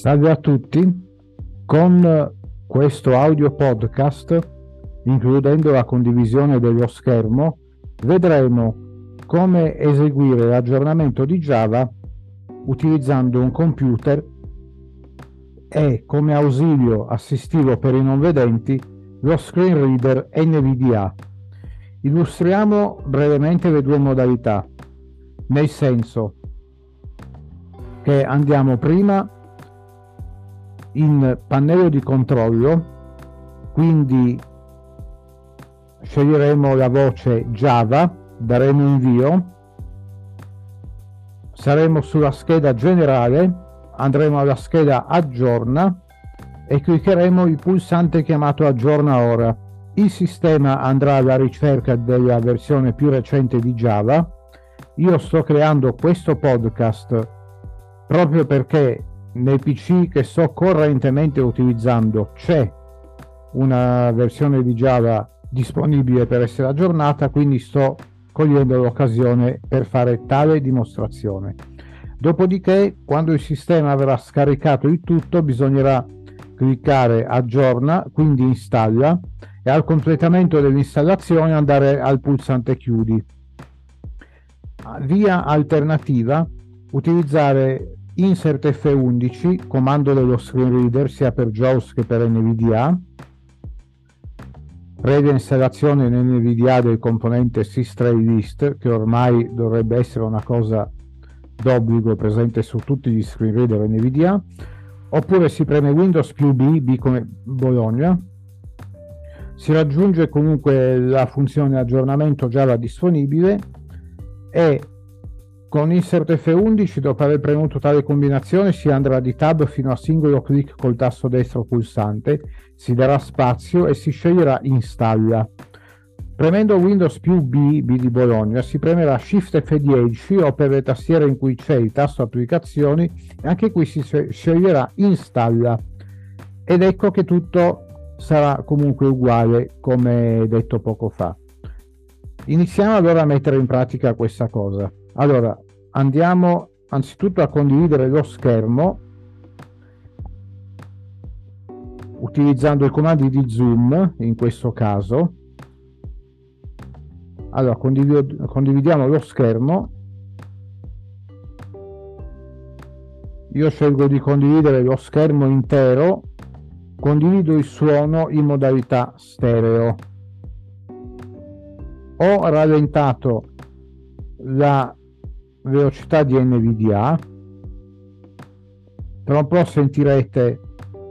Salve a tutti, con questo audio podcast, includendo la condivisione dello schermo, vedremo come eseguire l'aggiornamento di Java utilizzando un computer e come ausilio assistivo per i non vedenti lo screen reader NVDA. Illustriamo brevemente le due modalità, nel senso che andiamo prima in pannello di controllo, quindi sceglieremo la voce Java, daremo invio, saremo sulla scheda generale, andremo alla scheda aggiorna e cliccheremo il pulsante chiamato aggiorna ora. Il sistema andrà alla ricerca della versione più recente di Java. Io sto creando questo podcast proprio perché nei PC che sto correntemente utilizzando c'è una versione di Java disponibile per essere aggiornata, quindi sto cogliendo l'occasione per fare tale dimostrazione. Dopodiché, quando il sistema avrà scaricato il tutto, bisognerà cliccare aggiorna, quindi installa e al completamento dell'installazione andare al pulsante chiudi. Via alternativa, utilizzare insert F11, comando dello screen reader sia per JAWS che per NVDA, previa installazione in NVDA del componente systray list, che ormai dovrebbe essere una cosa d'obbligo presente su tutti gli screen reader NVDA, oppure si preme Windows più B, B come Bologna, si raggiunge comunque la funzione aggiornamento Java disponibile e con insert F11 dopo aver premuto tale combinazione si andrà di tab fino a singolo clic col tasto destro pulsante, si darà spazio e si sceglierà installa. Premendo Windows più B, B di Bologna, si premerà Shift F10 o per le tastiere in cui c'è il tasto applicazioni e anche qui si sceglierà installa. Ed ecco che tutto sarà comunque uguale come detto poco fa. Iniziamo allora a mettere in pratica questa cosa. Allora, andiamo anzitutto a condividere lo schermo utilizzando i comandi di zoom in questo caso. Allora, condiv- condividiamo lo schermo. Io scelgo di condividere lo schermo intero, condivido il suono in modalità stereo. Ho rallentato la velocità di NVDA tra un po' sentirete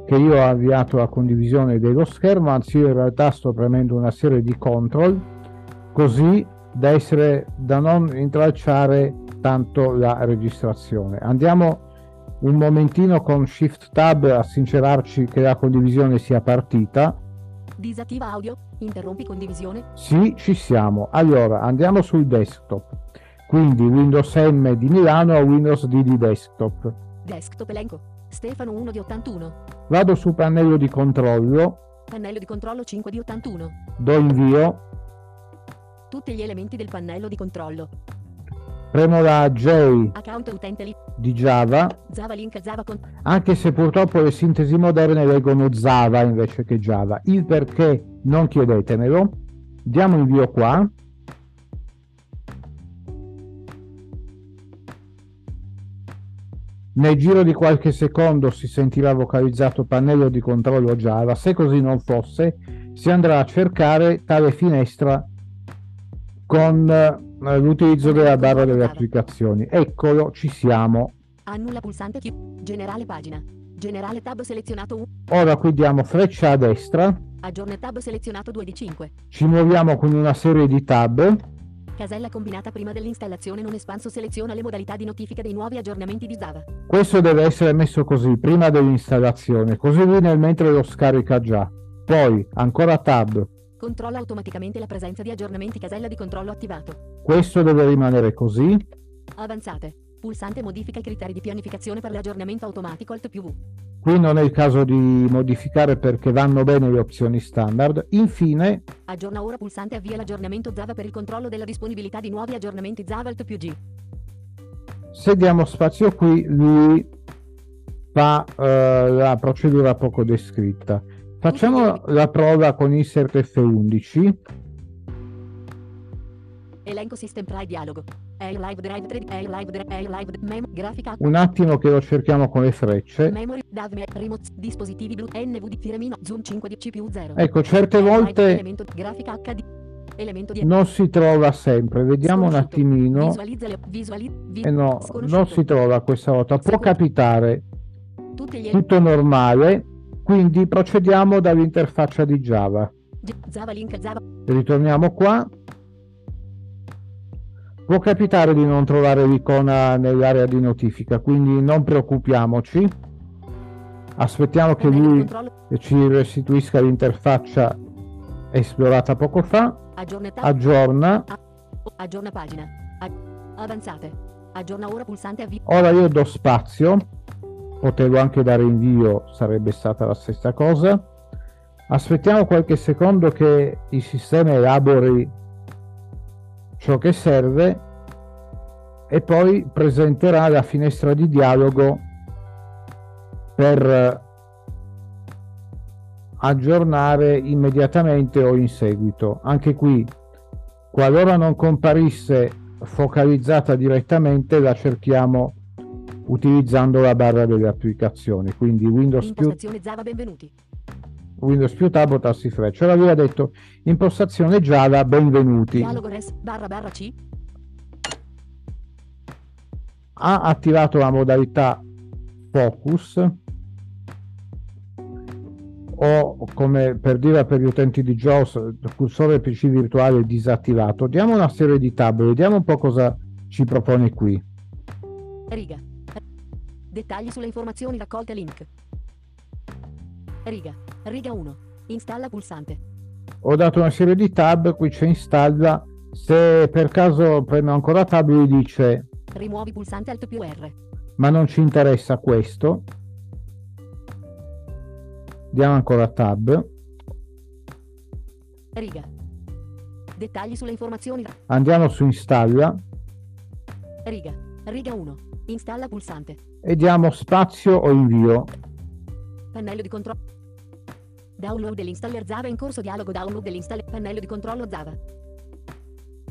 che io ho avviato la condivisione dello schermo anzi io in realtà sto premendo una serie di control così da essere da non intralciare tanto la registrazione. Andiamo un momentino con shift tab a sincerarci che la condivisione sia partita. Disattiva audio. Interrompi condivisione. Sì ci siamo. Allora andiamo sul desktop quindi Windows M di Milano o Windows D di desktop. Desktop elenco. Stefano 1 di 81. Vado su pannello di controllo. Pannello di controllo 5 di 81. Do invio. Tutti gli elementi del pannello di controllo. Premo la J di Java, Java link Java con anche se purtroppo le sintesi moderne leggono Java invece che Java. Il perché non chiedetemelo. Diamo invio qua. Nel giro di qualche secondo si sentirà vocalizzato pannello di controllo Java. Se così non fosse, si andrà a cercare tale finestra con eh, l'utilizzo della barra delle applicazioni. Eccolo, ci siamo. annulla pulsante Q. Generale pagina. Generale tab selezionato 1. Ora qui diamo freccia a destra, Aggiorna tab selezionato 2 di 5. ci muoviamo con una serie di tab, Casella combinata prima dell'installazione non espanso seleziona le modalità di notifica dei nuovi aggiornamenti di Java. questo deve essere messo così prima dell'installazione, così lui nel mentre lo scarica già. Poi ancora tab, Controlla automaticamente la presenza di aggiornamenti casella di controllo attivato. questo deve rimanere così, Avanzate. Pulsante modifica i criteri di pianificazione per l'aggiornamento automatico Alt più V. qui non è il caso di modificare perché vanno bene le opzioni standard. Infine Aggiorna ora pulsante avvia l'aggiornamento Java per il controllo della disponibilità di nuovi aggiornamenti Java Alt più G. se diamo spazio qui lui fa eh, la procedura poco descritta. Facciamo la prova con insert F11. Elenco System Try dialogo. Air Live Drive 3 Air Live Drive Air Live Mem Grafica Un attimo che lo cerchiamo con le frecce. Memory DAV Remote Dispositivi Blu NVD Firemino Zoom 5 di CPU 0 Ecco, certe volte non si trova sempre. Vediamo un attimino. Eh no, non si trova questa volta. Può capitare tutto normale. Quindi procediamo dall'interfaccia di Java Ritorniamo qua. Può capitare di non trovare l'icona nell'area di notifica, quindi non preoccupiamoci. Aspettiamo che lui ci restituisca l'interfaccia esplorata poco fa. aggiorna Aggiorna. aggiorna pagina avanzate aggiorna ora pulsante avvio Ora io do spazio. Potevo anche dare invio, sarebbe stata la stessa cosa. Aspettiamo qualche secondo che il sistema elabori ciò che serve e poi presenterà la finestra di dialogo per eh, aggiornare immediatamente o in seguito. Anche qui, qualora non comparisse focalizzata direttamente, la cerchiamo utilizzando la barra delle applicazioni. Quindi Windows più Java benvenuti Windows più tab o tassi freccia. Ora aveva detto impostazione Java, benvenuti. dialogo res barra barra C Ha attivato la modalità focus o come per dire per gli utenti di JAWS il cursore PC virtuale disattivato. Diamo una serie di tab, vediamo un po' cosa ci propone qui. riga dettagli sulle informazioni raccolte link riga riga 1 installa pulsante Ho dato una serie di tab, qui c'è installa. Se per caso premo ancora tab, lui dice rimuovi pulsante alt più R ma non ci interessa questo. Diamo ancora tab. riga dettagli sulle informazioni Andiamo su installa riga riga 1 installa pulsante e diamo spazio o invio. Pannello di controllo. Download dell'installer Java in corso dialogo download dell'installer pannello di controllo Java.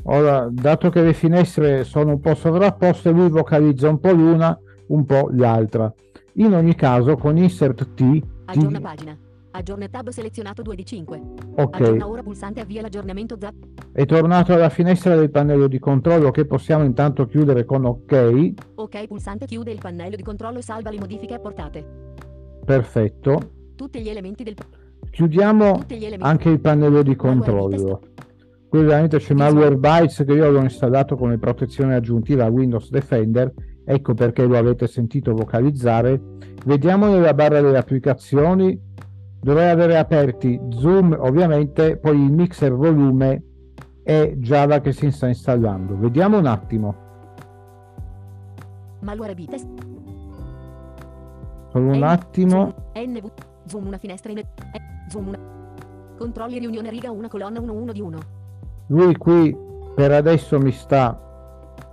Ora, dato che le finestre sono un po' sovrapposte, lui vocalizza un po' l'una, un po' l'altra. In ogni caso, con insert T, Aggiorna ti- pagina. Aggiorna tab selezionato 2 di 5. ok, Aggiorna ora pulsante avvia l'aggiornamento Java. è tornato alla finestra del pannello di controllo che possiamo intanto chiudere con ok. Ok pulsante chiude il pannello di controllo e salva le modifiche apportate. Perfetto. Tutti gli elementi del Chiudiamo anche il pannello di Malware controllo. Qui ovviamente c'è Malwarebytes che io l'ho installato come protezione aggiuntiva a Windows Defender, ecco perché lo avete sentito vocalizzare. Vediamo nella barra delle applicazioni, dovrei avere aperti Zoom ovviamente, poi il mixer volume e Java che si sta installando. Vediamo un attimo, malware bitest. solo un attimo. Zoom, NV Zoom una finestra in Zoom Controlli riunione riga 1 colonna 1 1 di 1. Lui qui per adesso mi sta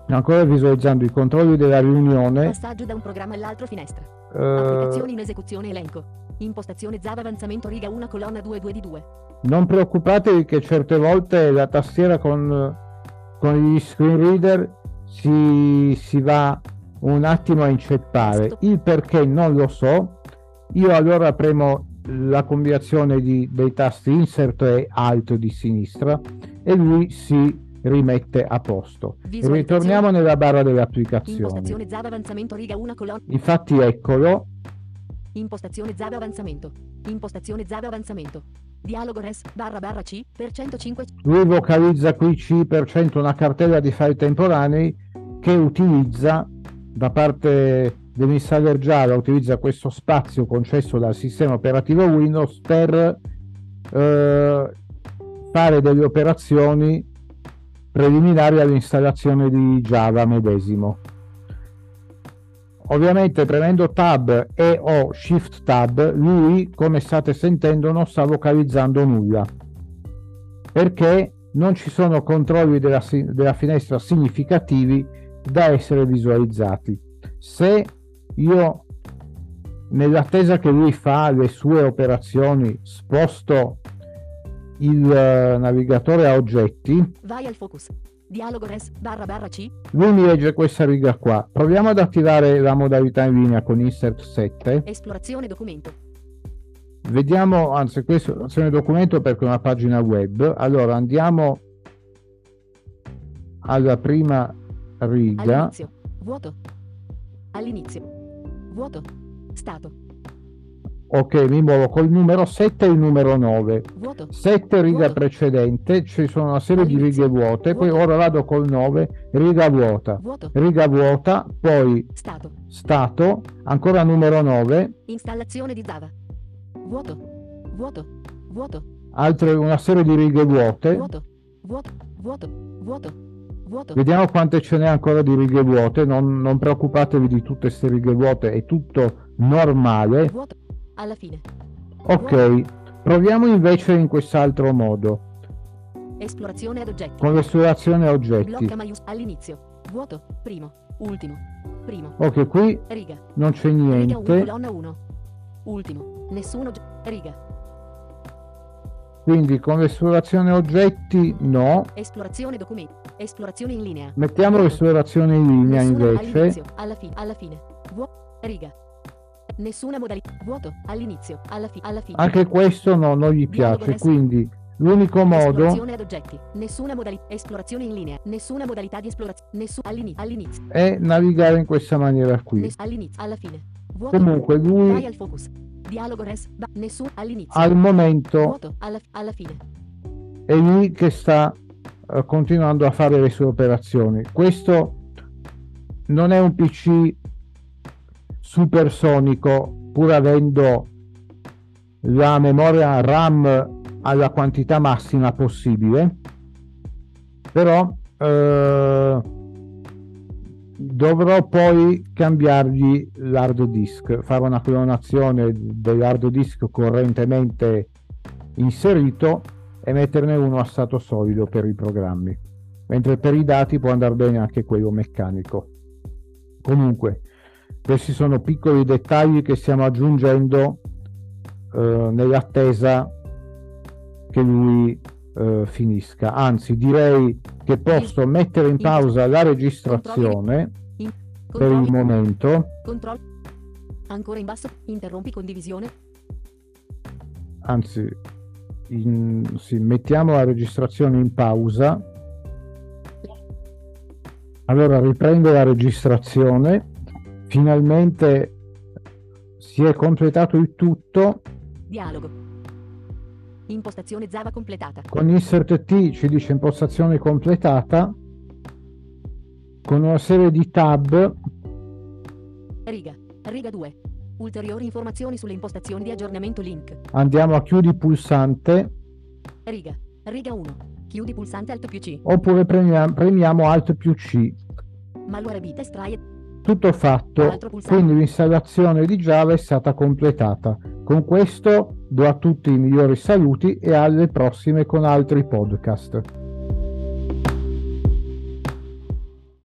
ancora visualizzando i controlli della riunione. Passaggio da un programma all'altro finestra. Eh, Applicazioni in esecuzione elenco. Impostazione Java avanzamento riga 1 colonna 2 2 di 2. non preoccupatevi che certe volte la tastiera con, con gli screen reader si, si va un attimo a inceppare. Il perché non lo so. Io allora premo la combinazione di- dei tasti insert e alt di sinistra e lui si rimette a posto. Ritorniamo nella barra delle applicazioni. Impostazione Java avanzamento riga 1 colonna. Infatti eccolo, Impostazione Java avanzamento. Impostazione Java avanzamento. Dialogo res barra barra C per 105 lui vocalizza qui C% una cartella di file temporanei che utilizza da parte dell'installer Java utilizza questo spazio concesso dal sistema operativo Windows per eh, fare delle operazioni preliminari all'installazione di Java medesimo. Ovviamente premendo Tab e o Shift Tab, lui, come state sentendo, non sta vocalizzando nulla perché non ci sono controlli della, della finestra significativi da essere visualizzati. Se io nell'attesa che lui fa le sue operazioni, sposto il eh, navigatore a oggetti, Vai al focus. Dialogo res barra barra C. lui mi legge questa riga qua. Proviamo ad attivare la modalità in linea con insert 7. Esplorazione documento. Vediamo, anzi questo è un'azione documento perché è una pagina web. Allora andiamo alla prima riga. All'inizio. Vuoto. All'inizio. Vuoto. Stato. Ok, mi muovo col numero 7 e il numero 9. Vuoto. 7 riga Vuoto. precedente, ci sono una serie di All'inizio. righe vuote, poi Vuoto. ora vado col 9, riga vuota, Vuoto. riga vuota, poi Stato. stato, ancora numero 9, Installazione di Java. Vuoto. Vuoto. Vuoto. altre una serie di righe vuote. Vuoto. Vuoto. Vuoto. Vuoto. Vuoto. Vediamo quante ce n'è ancora di righe vuote, non, non preoccupatevi di tutte queste righe vuote, è tutto normale. Vuoto. Alla fine. Ok, proviamo invece in quest'altro modo, Esplorazione ad oggetti. con l'esplorazione oggetti. Blocca maius all'inizio. Vuoto. Primo. Ultimo. Primo. Ok, qui Riga. non c'è Riga 1 niente, colonna 1. Ultimo. Nessuno. Riga. Quindi con l'esplorazione oggetti no. Esplorazione documenti. Esplorazione in linea. Mettiamo l'esplorazione in linea invece. all'inizio, alla fine, alla fine. Vuoto. Riga. Nessuna modalità. Vuoto. All'inizio, alla fine, alla fine. Anche questo no, non gli piace, quindi l'unico modo Esplorazione ad oggetti. Nessuna modalità. Esplorazione in linea. Nessuna modalità di esplorazione. Nessun all'inizio. All'inizio. è navigare in questa maniera qui. Ness- all'inizio. Alla fine. Vuoto. Comunque Vai lui al focus. Dialogo res. Ba- nessun all'inizio. al momento Vuoto. Alla, alla fine. è lì che sta eh, continuando a fare le sue operazioni. Questo non è un PC supersonico, pur avendo la memoria RAM alla quantità massima possibile, però eh, dovrò poi cambiargli l'hard disk, fare una clonazione dell'hard disk correntemente inserito e metterne uno a stato solido per i programmi, mentre per i dati può andare bene anche quello meccanico. Comunque, questi sono piccoli dettagli che stiamo aggiungendo eh, nell'attesa che lui eh, finisca. Anzi, direi che posso mettere in pausa la registrazione per il momento. Controllo. Ancora in basso. Interrompi condivisione. anzi in- sì, mettiamo la registrazione in pausa allora riprendo la registrazione finalmente si è completato il tutto Dialogo. Impostazione Java completata. con insert T ci dice impostazione completata con una serie di tab Riga. Riga 2. Ulteriori informazioni sulle impostazioni di aggiornamento link. andiamo a chiudi pulsante Riga. Riga 1. Chiudi pulsante Alt più C. oppure premia- premiamo Alt più C Malware bit tutto fatto quindi l'installazione di Java è stata completata con questo do a tutti i migliori saluti e alle prossime con altri podcast